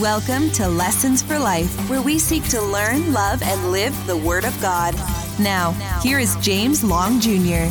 Welcome to Lessons for Life, where we seek to learn, love, and live the Word of God. Now, here is James Long Jr.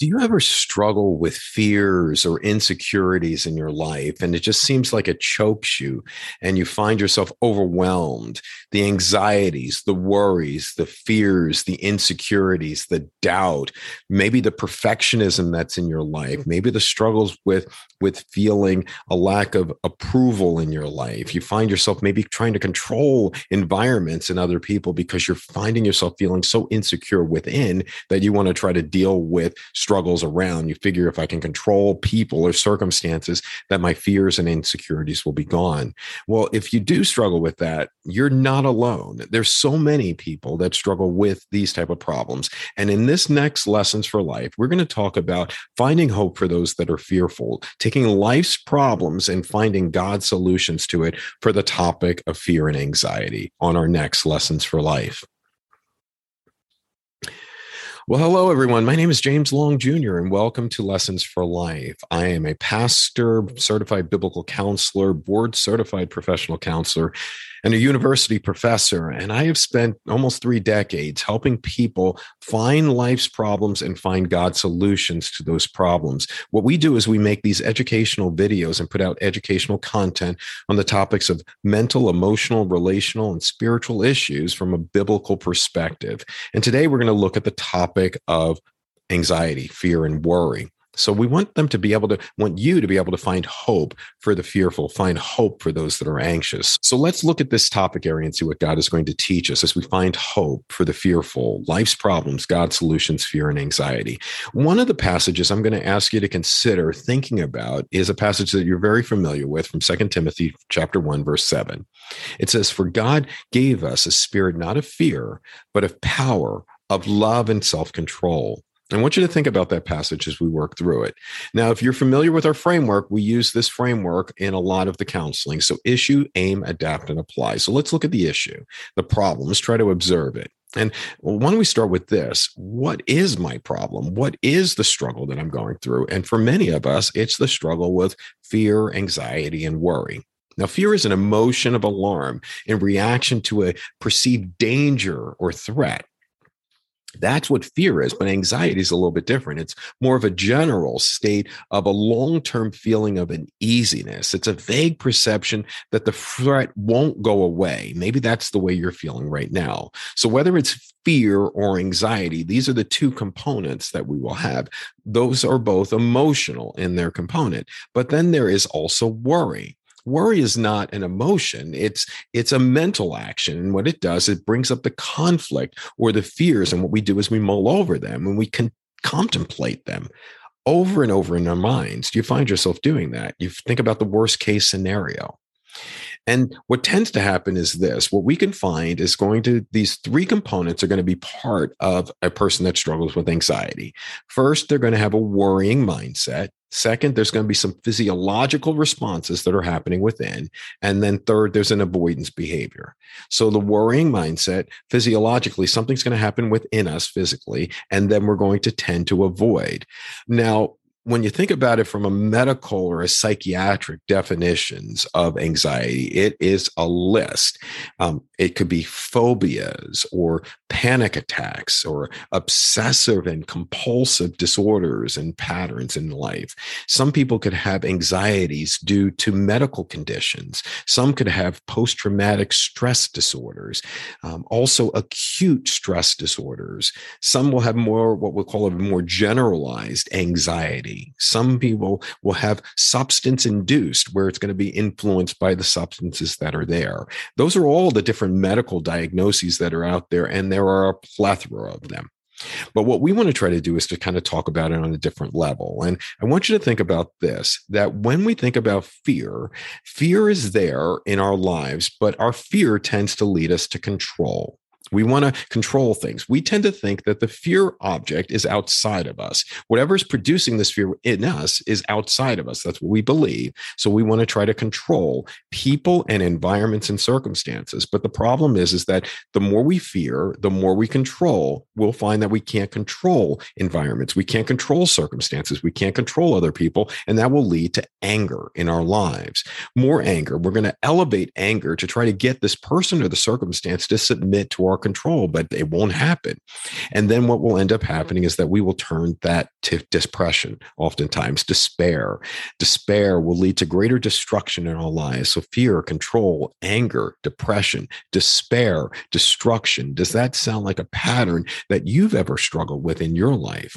Do you ever struggle with fears or insecurities in your life and it just seems like it chokes you and you find yourself overwhelmed? The anxieties, the worries, the fears, the insecurities, the doubt, maybe the perfectionism that's in your life, mm-hmm. maybe the struggles with with feeling a lack of approval in your life. You find yourself maybe trying to control environments and other people because you're finding yourself feeling so insecure within that you want to try to deal with struggles around. You figure if I can control people or circumstances, that my fears and insecurities will be gone. Well, if you do struggle with that, you're not alone. There's so many people that struggle with these type of problems. And in this next lessons for life, we're going to talk about finding hope for those that are fearful, taking life's problems and finding God's solutions to it for the topic of fear and anxiety on our next lessons for life. Well, hello, everyone. My name is James Long Jr., and welcome to Lessons for Life. I am a pastor, certified biblical counselor, board certified professional counselor, and a university professor. And I have spent almost three decades helping people find life's problems and find God's solutions to those problems. What we do is we make these educational videos and put out educational content on the topics of mental, emotional, relational, and spiritual issues from a biblical perspective. And today we're going to look at the topic of anxiety, fear, and worry. So we want them to be able to, want you to be able to find hope for the fearful, find hope for those that are anxious. So let's look at this topic area and see what God is going to teach us as we find hope for the fearful, life's problems, God's solutions, fear, and anxiety. One of the passages I'm going to ask you to consider thinking about is a passage that you're very familiar with from 2 Timothy chapter 1, verse 7. It says, For God gave us a spirit not of fear, but of power, of love, and self control. I want you to think about that passage as we work through it. Now, if you're familiar with our framework, we use this framework in a lot of the counseling. So, issue, aim, adapt, and apply. So, let's look at the issue, the problem. Let's try to observe it. And why don't we start with this? What is my problem? What is the struggle that I'm going through? And for many of us, it's the struggle with fear, anxiety, and worry. Now, fear is an emotion of alarm in reaction to a perceived danger or threat. That's what fear is, but anxiety is a little bit different. It's more of a general state of a long term feeling of an easiness. It's a vague perception that the threat won't go away. Maybe that's the way you're feeling right now. So, whether it's fear or anxiety, these are the two components that we will have. Those are both emotional in their component, but then there is also worry worry is not an emotion it's it's a mental action and what it does it brings up the conflict or the fears and what we do is we mull over them and we can contemplate them over and over in our minds do you find yourself doing that you think about the worst case scenario and what tends to happen is this what we can find is going to, these three components are going to be part of a person that struggles with anxiety. First, they're going to have a worrying mindset. Second, there's going to be some physiological responses that are happening within. And then third, there's an avoidance behavior. So the worrying mindset, physiologically, something's going to happen within us physically, and then we're going to tend to avoid. Now, when you think about it from a medical or a psychiatric definitions of anxiety, it is a list. Um, it could be phobias or panic attacks or obsessive and compulsive disorders and patterns in life. Some people could have anxieties due to medical conditions. Some could have post traumatic stress disorders, um, also acute stress disorders. Some will have more what we call a more generalized anxiety some people will have substance induced, where it's going to be influenced by the substances that are there. Those are all the different medical diagnoses that are out there, and there are a plethora of them. But what we want to try to do is to kind of talk about it on a different level. And I want you to think about this that when we think about fear, fear is there in our lives, but our fear tends to lead us to control We want to control things. We tend to think that the fear object is outside of us. Whatever is producing this fear in us is outside of us. That's what we believe. So we want to try to control people and environments and circumstances. But the problem is, is that the more we fear, the more we control, we'll find that we can't control environments. We can't control circumstances. We can't control other people. And that will lead to anger in our lives. More anger. We're going to elevate anger to try to get this person or the circumstance to submit to our control, but it won't happen. And then what will end up hmm. happening is that we will turn that to depression, oftentimes despair. Despair will lead to greater destruction in our lives. So fear, control, anger, depression, despair, destruction. Does that sound like a pattern that you've ever struggled with in your life?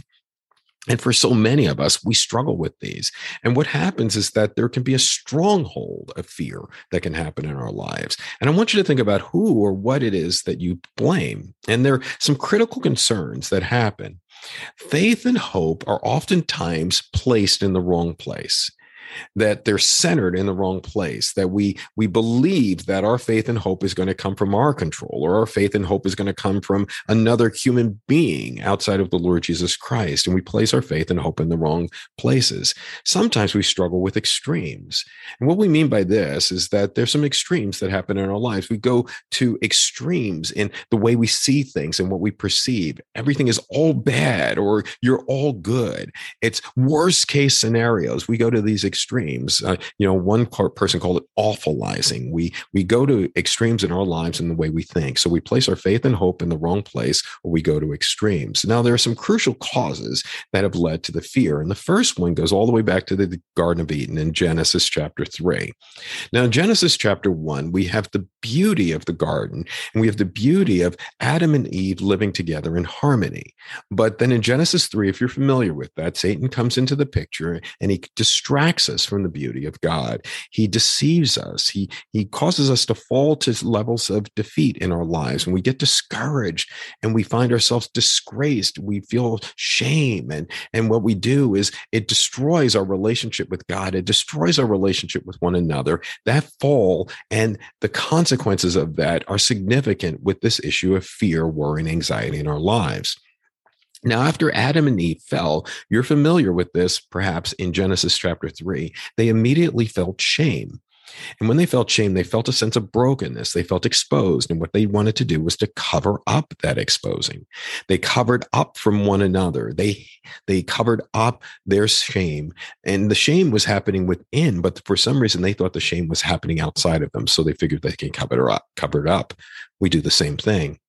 And for so many of us, we struggle with these. And what happens is that there can be a stronghold of fear that can happen in our lives. And I want you to think about who or what it is that you blame. And there are some critical concerns that happen. Faith and hope are oftentimes placed in the wrong place that they're centered in the wrong place that we we believe that our faith and hope is going to come from our control or our faith and hope is going to come from another human being outside of the Lord Jesus Christ and we place our faith and hope in the wrong places. Sometimes we struggle with extremes and what we mean by this is that there's some extremes that happen in our lives. We go to extremes in the way we see things and what we perceive. Everything is all bad or you're all good. It's worst case scenarios. We go to these extremes extremes. Uh, you know, one person called it awfulizing. We we go to extremes in our lives in the way we think. So we place our faith and hope in the wrong place, or we go to extremes. Now there are some crucial causes that have led to the fear, and the first one goes all the way back to the Garden of Eden in Genesis chapter three. Now, in Genesis chapter one, we have the beauty of the garden, and we have the beauty of Adam and Eve living together in harmony. But then in Genesis three, if you're familiar with that, Satan comes into the picture and he distracts us from the beauty of God. He deceives us. He, he causes us to fall to levels of defeat in our lives. And we get discouraged and we find ourselves disgraced. We feel shame. And, and what we do is it destroys our relationship with God. It destroys our relationship with one another. That fall and the consequences of that are significant with this issue of fear, worry, and anxiety in our lives. Now, after Adam and Eve fell, you're familiar with this perhaps in Genesis chapter 3. They immediately felt shame. And when they felt shame, they felt a sense of brokenness. They felt exposed. And what they wanted to do was to cover up that exposing. They covered up from one another. They, they covered up their shame. And the shame was happening within, but for some reason, they thought the shame was happening outside of them. So they figured they can cover it up. Cover it up. We do the same thing.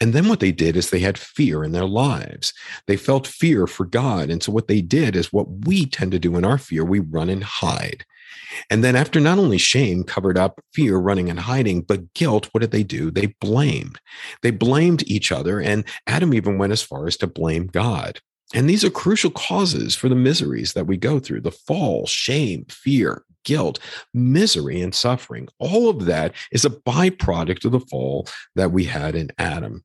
And then what they did is they had fear in their lives. They felt fear for God. And so what they did is what we tend to do in our fear, we run and hide. And then after not only shame covered up fear, running and hiding, but guilt, what did they do? They blamed. They blamed each other. And Adam even went as far as to blame God. And these are crucial causes for the miseries that we go through the fall, shame, fear, guilt, misery, and suffering. All of that is a byproduct of the fall that we had in Adam.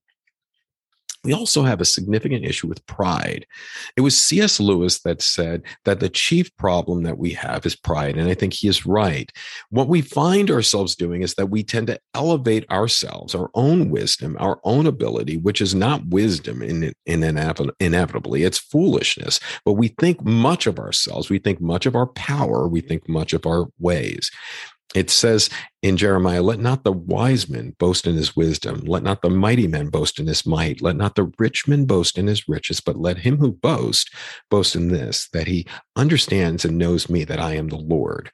We also have a significant issue with pride. It was C.S. Lewis that said that the chief problem that we have is pride. And I think he is right. What we find ourselves doing is that we tend to elevate ourselves, our own wisdom, our own ability, which is not wisdom in, in inevitably, it's foolishness. But we think much of ourselves, we think much of our power, we think much of our ways. It says in Jeremiah, let not the wise man boast in his wisdom. Let not the mighty man boast in his might. Let not the rich man boast in his riches, but let him who boast boast in this, that he understands and knows me, that I am the Lord.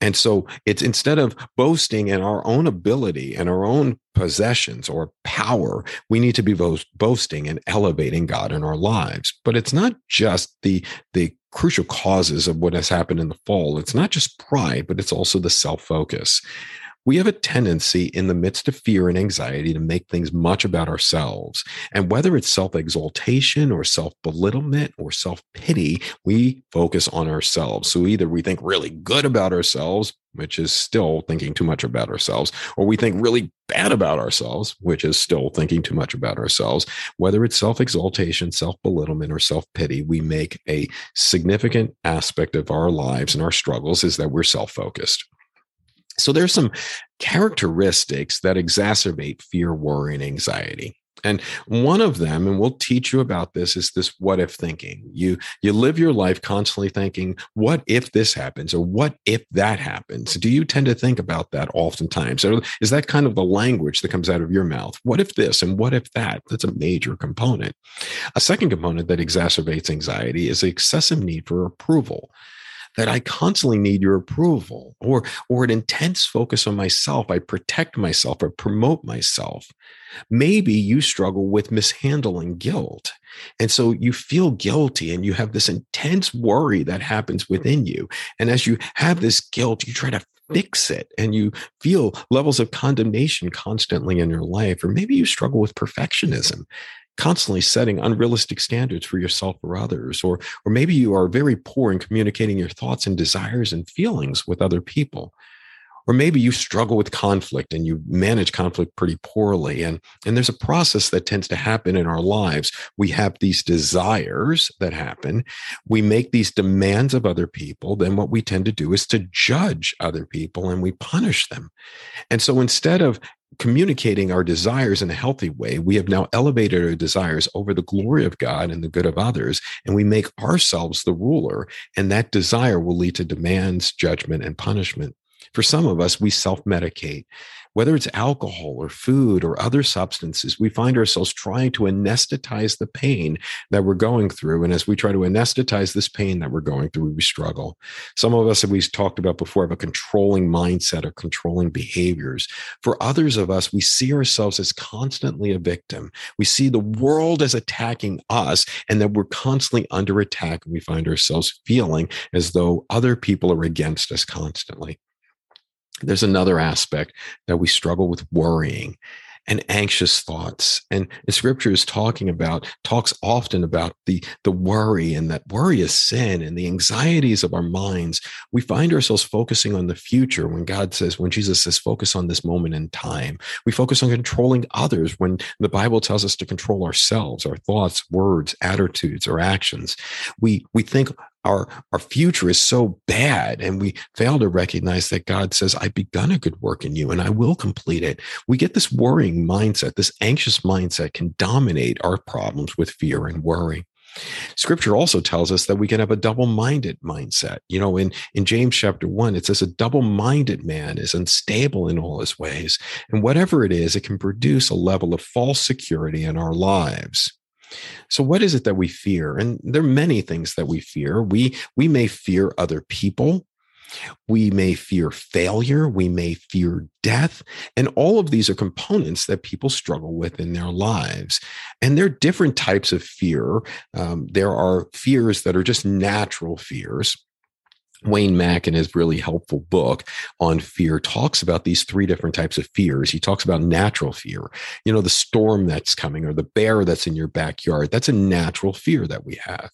And so it's instead of boasting in our own ability and our own possessions or power, we need to be boasting and elevating God in our lives. But it's not just the, the crucial causes of what has happened in the fall. It's not just pride, but it's also the self focus we have a tendency in the midst of fear and anxiety to make things much about ourselves. And whether it's self exaltation or self belittlement or self pity, we focus on ourselves. So either we think really good about ourselves, which is still thinking too much about ourselves, or we think really bad about ourselves, which is still thinking too much about ourselves. Whether it's self exaltation, self belittlement, or self pity, we make a significant aspect of our lives and our struggles is that we're self focused. So there's some characteristics that exacerbate fear, worry, and anxiety. And one of them, and we'll teach you about this, is this what if thinking. You you live your life constantly thinking, what if this happens or what if that happens? Do you tend to think about that oftentimes? Or is that kind of the language that comes out of your mouth? What if this and what if that? That's a major component. A second component that exacerbates anxiety is the excessive need for approval that I constantly need your approval or, or an intense focus on myself. I protect myself or promote myself. Maybe you struggle with mishandling guilt. And so you feel guilty and you have this intense worry that happens within you. And as you have this guilt, you try to fix it and you feel levels of condemnation constantly in your life. Or maybe you struggle with perfectionism constantly setting unrealistic standards for yourself or others or or maybe you are very poor in communicating your thoughts and desires and feelings with other people. Or maybe you struggle with conflict and you manage conflict pretty poorly and and there's a process that tends to happen in our lives. We have these desires that happen. We make these demands of other people then what we tend to do is to judge other people and we punish them. And so instead of communicating our desires in a healthy way, we have now elevated our desires over the glory of God and the good of others, and we make ourselves the ruler. And that desire will lead to demands, judgment, and punishment. For some of us, we self medicate whether it's alcohol or food or other substances, we find ourselves trying to anesthetize the pain that we're going through. And as we try to anesthetize this pain that we're going through, we struggle. Some of us, as we've talked about before, have a controlling mindset or controlling behaviors. For others of us, we see ourselves as constantly a victim. We see the world as attacking us and that we're constantly under attack. And we find ourselves feeling as though other people are against us constantly there's another aspect that we struggle with worrying and anxious thoughts. And, scripture is talking about talks often about the the worry and that worry is sin and the anxieties of our minds. We find ourselves focusing on the future when god says when jesus says focus on this moment in time. We focus on controlling others when the bible tells us to control ourselves our thoughts words attitudes or actions. We we think our our future is so bad and we fail to recognize that God says I've begun a good work in you and I will complete it. We get this worrying mindset, this anxious mindset can dominate our problems with fear and worry. Scripture also tells us that we can have a double-minded mindset. You know, in, in James chapter one, it says a double-minded man is unstable in all his ways. And whatever it is, it can produce a level of false security in our lives. So what is it that we fear? And there are many things that we fear. We we may fear other people. We may fear failure. We may fear death. And all of these are components that people struggle with in their lives. And there are different types of fear. Um, there are fears that are just natural fears. Wayne Mack, in his really helpful book on fear, talks about these three different types of fears. He talks about natural fear, you know, the storm that's coming or the bear that's in your backyard. That's a natural fear that we have.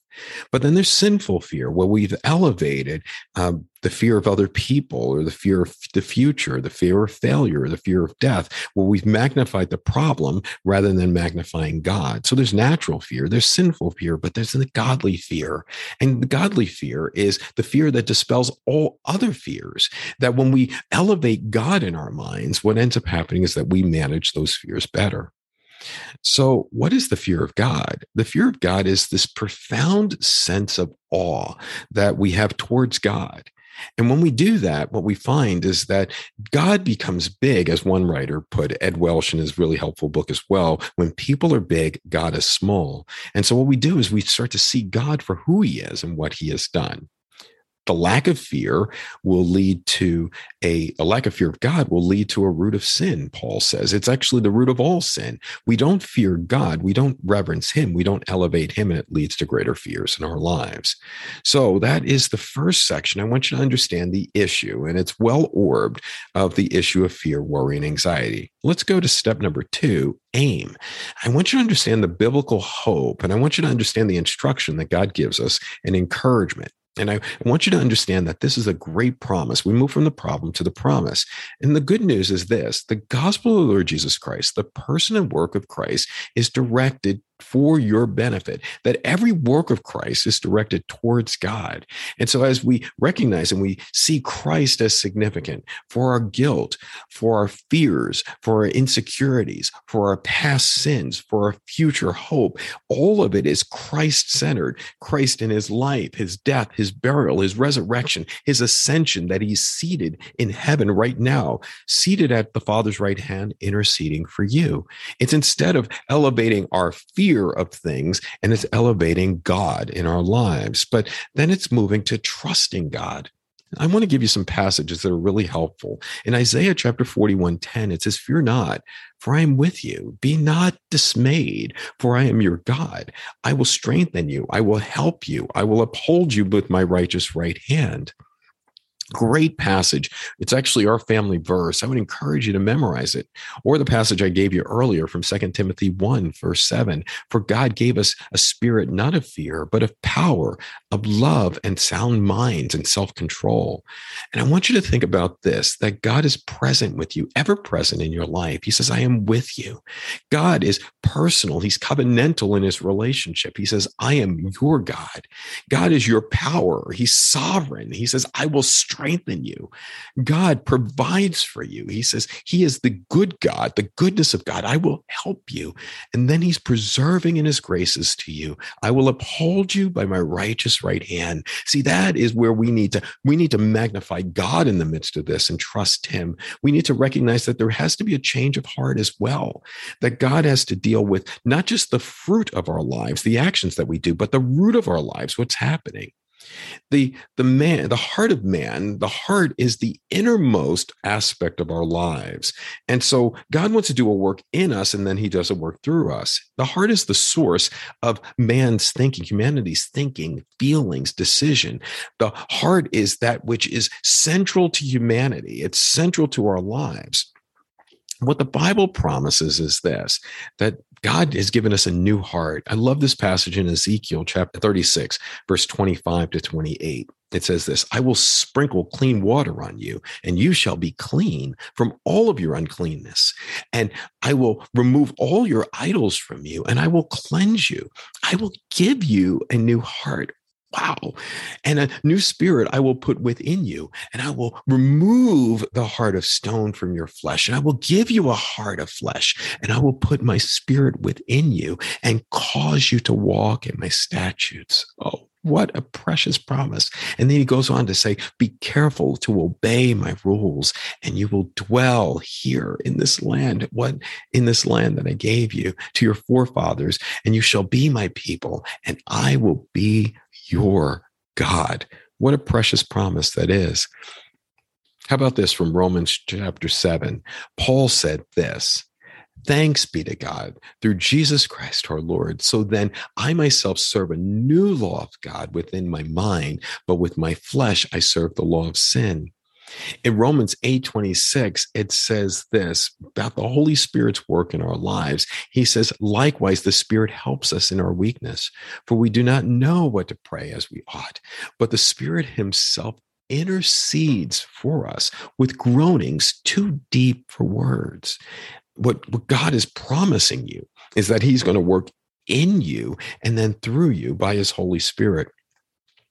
But then there's sinful fear, where we've elevated um, the fear of other people or the fear of the future, the fear of failure, the fear of death, where we've magnified the problem rather than magnifying God. So there's natural fear, there's sinful fear, but there's the godly fear. And the godly fear is the fear that dispels all other fears. That when we elevate God in our minds, what ends up happening is that we manage those fears better. So, what is the fear of God? The fear of God is this profound sense of awe that we have towards God. And when we do that, what we find is that God becomes big, as one writer put, Ed Welch in his really helpful book as well. When people are big, God is small. And so what we do is we start to see God for who he is and what he has done the lack of fear will lead to a, a lack of fear of God will lead to a root of sin, Paul says. It's actually the root of all sin. We don't fear God. We don't reverence him. We don't elevate him, and it leads to greater fears in our lives. So that is the first section. I want you to understand the issue, and it's well orbed of the issue of fear, worry, and anxiety. Let's go to step number two aim. I want you to understand the biblical hope, and I want you to understand the instruction that God gives us and encouragement. And I want you to understand that this is a great promise. We move from the problem to the promise. And the good news is this the gospel of the Lord Jesus Christ, the person and work of Christ, is directed for your benefit, that every work of Christ is directed towards God. And so, as we recognize and we see Christ as significant for our guilt, for our fears, for our insecurities, for our past sins, for our future hope, all of it is Christ centered. Christ in his life, his death, his burial, his resurrection, his ascension, that he's seated in heaven right now, seated at the Father's right hand, interceding for you. It's instead of elevating our fear of things and it's elevating God in our lives, but then it's moving to trusting God. I want to give you some passages that are really helpful. In Isaiah chapter 41, 10, it says, Fear not, for I am with you. Be not dismayed, for I am your God. I will strengthen you. I will help you. I will uphold you with my righteous right hand. Great passage. It's actually our family verse. I would encourage you to memorize it. Or the passage I gave you earlier from 2 Timothy 1, verse 7. For God gave us a spirit not of fear, but of power, of love, and sound minds and self control. And I want you to think about this that God is present with you, ever present in your life. He says, I am with you. God is personal, He's covenantal in His relationship. He says, I am your God. God is your power. He's sovereign. He says, I will strengthen strengthen you. God provides for you. He says, He is the good God, the goodness of God. I will help you. And then He's preserving in His graces to you. I will uphold you by my righteous right hand. See, that is where we need to, we need to magnify God in the midst of this and trust Him. We need to recognize that there has to be a change of heart as well, that God has to deal with not just the fruit of our lives, the actions that we do, but the root of our lives, what's happening. The, the man, the heart of man, the heart is the innermost aspect of our lives. And so God wants to do a work in us and then he does a work through us. The heart is the source of man's thinking, humanity's thinking, feelings, decision. The heart is that which is central to humanity. It's central to our lives what the Bible promises is this that God has given us a new heart. I love this passage in Ezekiel chapter 36, verse 25 to 28. It says this I will sprinkle clean water on you, and you shall be clean from all of your uncleanness. And I will remove all your idols from you, and I will cleanse you. I will give you a new heart Wow. And a new spirit I will put within you, and I will remove the heart of stone from your flesh, and I will give you a heart of flesh, and I will put my spirit within you and cause you to walk in my statutes. Oh, what a precious promise. And then he goes on to say, Be careful to obey my rules, and you will dwell here in this land. What in this land that I gave you to your forefathers, and you shall be my people, and I will be your God. What a precious promise that is. How about this from Romans chapter 7? Paul said this Thanks be to God through Jesus Christ our Lord. So then I myself serve a new law of God within my mind, but with my flesh I serve the law of sin. In Romans 8:26 it says this about the Holy Spirit's work in our lives. He says likewise the Spirit helps us in our weakness for we do not know what to pray as we ought but the Spirit himself intercedes for us with groanings too deep for words. What, what God is promising you is that he's going to work in you and then through you by his Holy Spirit.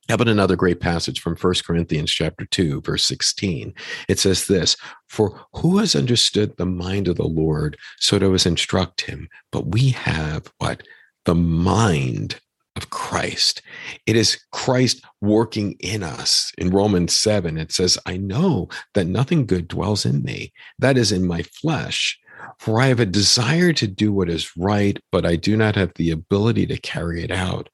How about another great passage from 1 Corinthians chapter 2, verse 16? It says this, For who has understood the mind of the Lord so to instruct him? But we have what? The mind of Christ. It is Christ working in us. In Romans 7, it says, I know that nothing good dwells in me, that is in my flesh. For I have a desire to do what is right, but I do not have the ability to carry it out.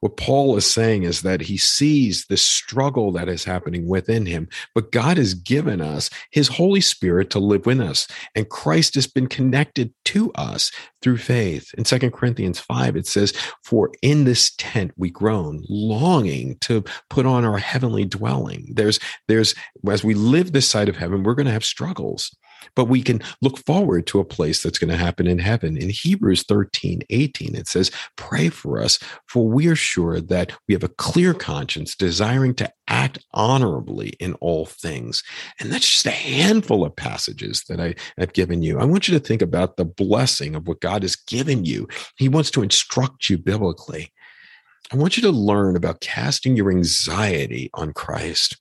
What Paul is saying is that he sees the struggle that is happening within him, but God has given us his Holy Spirit to live with us, and Christ has been connected to us through faith. In Second Corinthians 5, it says, For in this tent we groan, longing to put on our heavenly dwelling. There's, there's, as we live this side of heaven, we're going to have struggles. But we can look forward to a place that's going to happen in heaven. In Hebrews 13, 18, it says, Pray for us, for we are sure that we have a clear conscience, desiring to act honorably in all things. And that's just a handful of passages that I have given you. I want you to think about the blessing of what God has given you. He wants to instruct you biblically. I want you to learn about casting your anxiety on Christ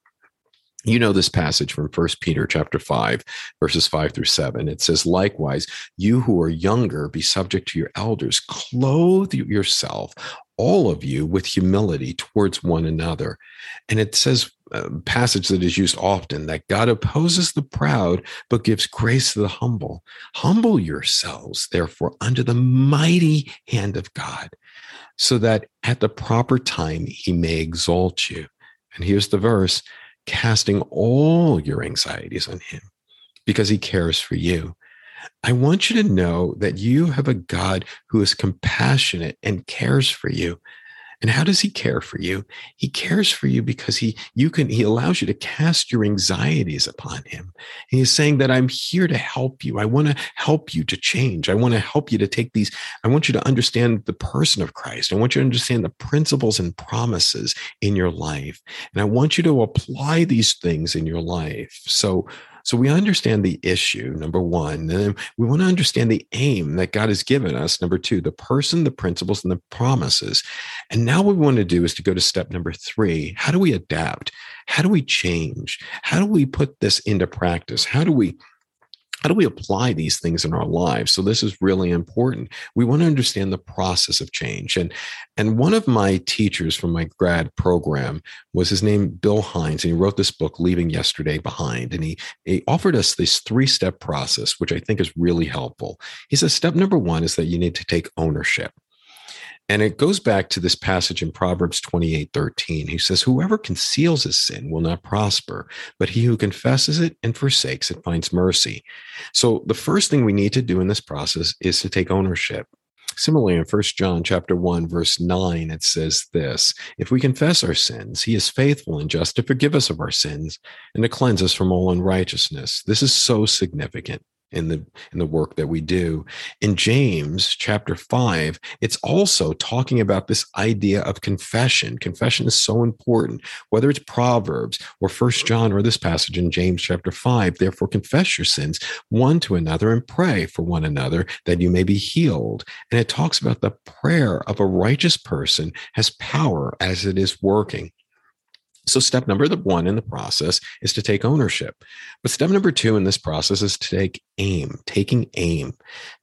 you know this passage from First Peter chapter 5 verses 5 through 7 it says likewise you who are younger be subject to your elders. Clothe yourself all of you with humility towards one another. And it says a passage that is used often that God opposes the proud but gives grace to the humble. Humble yourselves therefore under the mighty hand of God so that at the proper time he may exalt you. And here's the verse casting all your anxieties on him because he cares for you. I want you to know that you have a God who is compassionate and cares for you. And how does he care for you? He cares for you because he you can he allows you to cast your anxieties upon him. And he's saying that I'm here to help you. I want to help you to change. I want to help you to take these I want you to understand the person of Christ. I want you to understand the principles and promises in your life. And I want you to apply these things in your life. So so we understand the issue, number one. And we want to understand the aim that God has given us, number two, the person, the principles, and the promises. And now what we want to do is to go to step number three. How do we adapt? How do we change? How do we put this into practice? How do we how do we apply these things in our lives? So this is really important. We want to understand the process of change and and one of my teachers from my grad program was his name bill hines and he wrote this book leaving yesterday behind and he, he offered us this three step process which i think is really helpful. He says step number one is that you need to take ownership and it goes back to this passage in Proverbs 28 13. He says, Whoever conceals his sin will not prosper, but he who confesses it and forsakes it finds mercy. So the first thing we need to do in this process is to take ownership. Similarly, in 1 John chapter 1, verse 9, it says this If we confess our sins, he is faithful and just to forgive us of our sins and to cleanse us from all unrighteousness. This is so significant in the in the work that we do. In james chapter 5 it's also talking about this idea of confession. Confession is so important whether it's proverbs or first john or this passage in james chapter 5 therefore confess your sins one to another and pray for one another that you may be healed. And it talks about the prayer of a righteous person has power as it is working so, step number one in the process is to take ownership. But step number two in this process is to take aim, taking aim.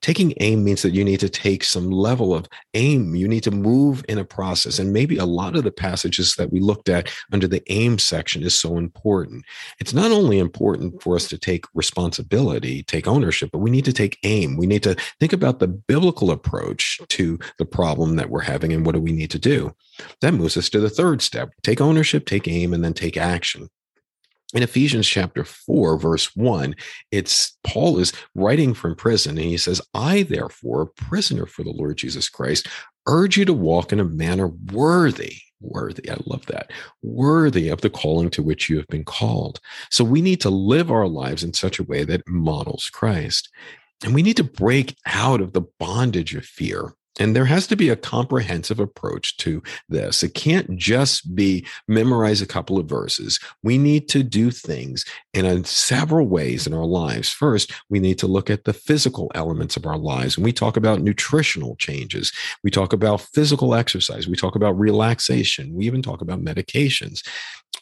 Taking aim means that you need to take some level of aim. You need to move in a process. And maybe a lot of the passages that we looked at under the aim section is so important. It's not only important for us to take responsibility, take ownership, but we need to take aim. We need to think about the biblical approach to the problem that we're having and what do we need to do. That moves us to the third step take ownership, take aim, and then take action. In Ephesians chapter 4, verse 1, it's Paul is writing from prison and he says, I, therefore, prisoner for the Lord Jesus Christ, urge you to walk in a manner worthy worthy. I love that. Worthy of the calling to which you have been called. So we need to live our lives in such a way that models Christ. And we need to break out of the bondage of fear and there has to be a comprehensive approach to this. It can't just be memorize a couple of verses. We need to do things in several ways in our lives. First, we need to look at the physical elements of our lives. And we talk about nutritional changes. We talk about physical exercise. We talk about relaxation. We even talk about medications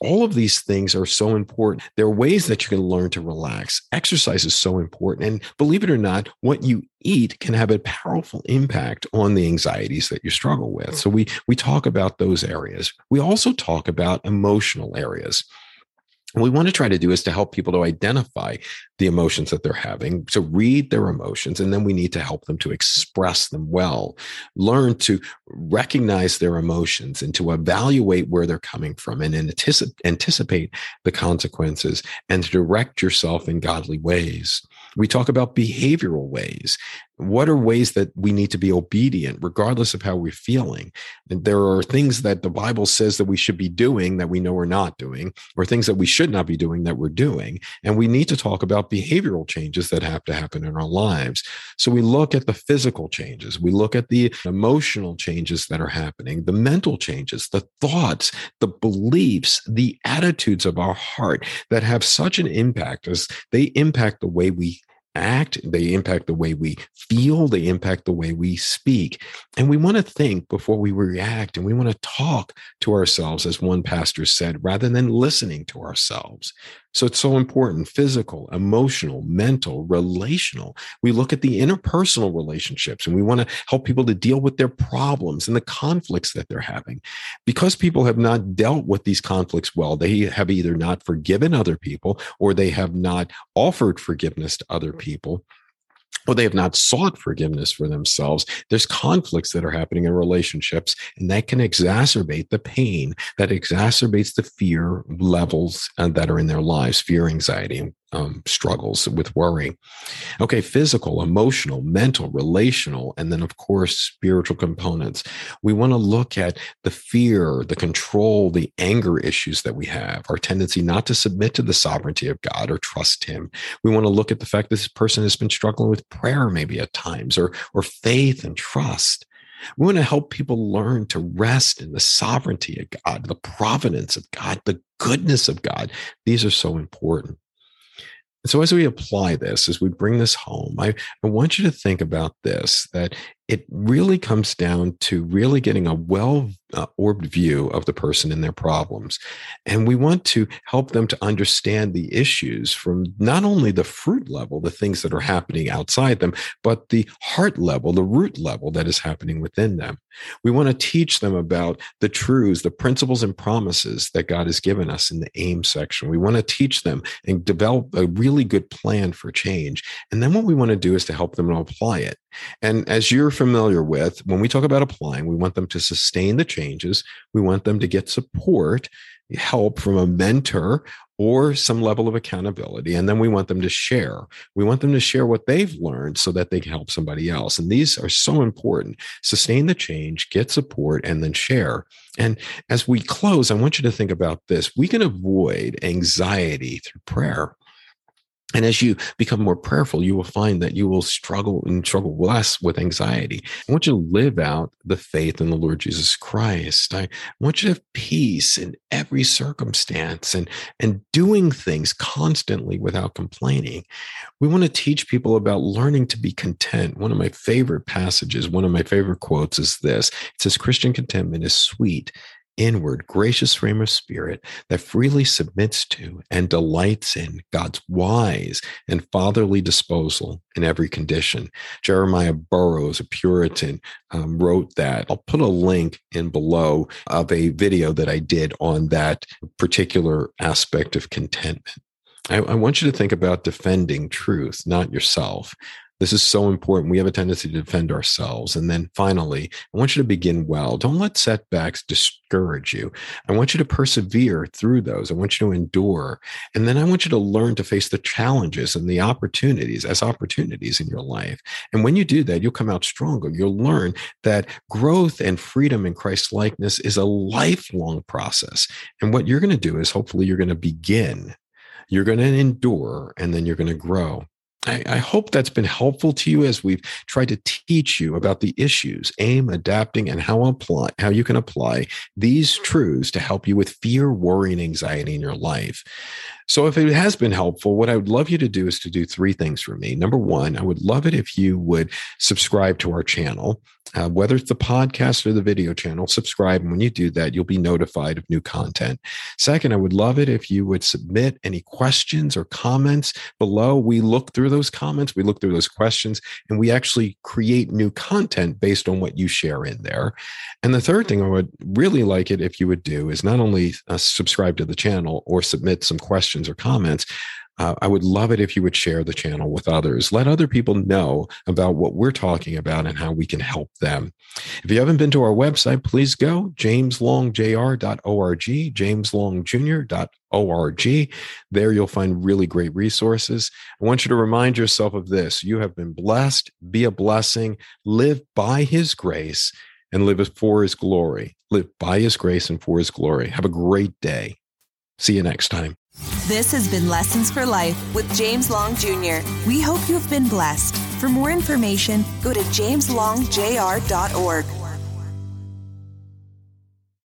all of these things are so important. There are ways that you can learn to relax. Exercise is so important. And believe it or not, what you eat can have a powerful impact on the anxieties that you struggle with. So mm. we we talk about those areas. We also talk about emotional areas what we want to try to do is to help people to identify the emotions that they're having, to read their emotions, and then we need to help them to express them well, learn to recognize their emotions and to evaluate where they're coming from and anticipate the consequences and to direct yourself in godly ways. We talk about behavioral ways what are ways that we need to be obedient regardless of how we're feeling? And there are things that the bible says that we should be doing that we know we're not doing or things that we should not be doing that we're doing and we need to talk about behavioral changes that have to happen in our lives. So we look at the physical changes. We look at the emotional changes that are happening the mental changes the thoughts the beliefs the attitudes of our heart that have such an impact as they impact the way we act, they impact the way we feel, they impact the way we speak. And we want to think before we react and we want to talk to ourselves, as one pastor said, rather than listening to ourselves. So it's so important physical, emotional, mental, relational. We look at the interpersonal relationships and we want to help people to deal with their problems and the conflicts that they're having. Because people have not dealt with these conflicts well, they have either not forgiven other people or they have not offered forgiveness to other mm-hmm. people or they have not sought forgiveness for themselves. There's conflicts that are happening in relationships, and that can exacerbate the pain, that exacerbates the fear levels uh, that are in their lives, fear, anxiety, um, struggles with worry. Okay, physical, emotional, mental, relational, and then, of course, spiritual components. We want to look at the fear, the control, the anger issues that we have, our tendency not to submit to the sovereignty of God or trust Him. We want to look at the fact that this person has been struggling with prayer maybe at times or, or faith and trust. We want to help people learn to rest in the sovereignty of God, the providence of God, the goodness of God. These are so important. So, as we apply this, as we bring this home, I, I want you to think about this that it really comes down to really getting a well uh, orbed view of the person and their problems. And we want to help them to understand the issues from not only the fruit level, the things that are happening outside them, but the heart level, the root level that is happening within them. We want to teach them about the truths, the principles and promises that God has given us in the aim section. We want to teach them and develop a really good plan for change. And then what we want to do is to help them apply it. And as you're familiar with, when we talk about applying, we want them to sustain the changes. We want them to get support, help from a mentor or some level of accountability. And then we want them to share. We want them to share what they've learned so that they can help somebody else. And these are so important. Sustain the change, get support, and then share. And as we close, I want you to think about this. We can avoid anxiety through prayer. And as you become more prayerful, you will find that you will struggle and struggle less with anxiety. I want you to live out the faith in the Lord Jesus Christ. I want you to have peace in every circumstance and, and doing things constantly without complaining. We want to teach people about learning to be content. One of my favorite passages, one of my favorite quotes is this it says, Christian contentment is sweet inward, gracious frame of spirit that freely submits to and delights in God's wise and fatherly disposal in every condition. Jeremiah Burroughs, a Puritan, um, wrote that. I'll put a link in below of a video that I did on that particular aspect of contentment. I, I, want you to think about defending truth, not yourself. This is so important. We have a tendency to defend ourselves. And then finally, I want you to begin well. Don't let setbacks discourage you. I want you to persevere through those. I want you to endure. And then I want you to learn to face the challenges and the opportunities as opportunities in your life. And when you do that, you'll come out stronger. You'll learn that growth and freedom in Christ's likeness is a lifelong process. And what you're going to do is hopefully you're going to begin you're going to endure and then you're going to grow. I, I, hope that's been helpful to you as we've tried to teach you about the issues, aim, adapting, and how apply how you can apply these truths to help you with fear, worry, and anxiety in your life. So, if it has been helpful, what I would love you to do is to do three things for me. Number one, I would love it if you would subscribe to our channel, uh, whether it's the podcast or the video channel. Subscribe, and when you do that, you'll be notified of new content. Second, I would love it if you would submit any questions or comments below. We look through those comments, we look through those questions, and we actually create new content based on what you share in there. And the third thing I would really like it if you would do is not only uh, subscribe to the channel or submit some questions questions or comments, uh, I would love it if you would share the channel with others. Let other people know about what we're talking about and how we can help them. If you haven't been to our website, please go jameslongjr.org, jameslongjr.org. There you'll find really great resources. I want you to remind yourself of this you have been blessed, be a blessing, live by his grace, and live for his glory. Live by his grace and for his glory. Have a great day. See you next time. This has been Lessons for Life with James Long Jr. We hope you have been blessed. For more information, go to jameslongjr.org.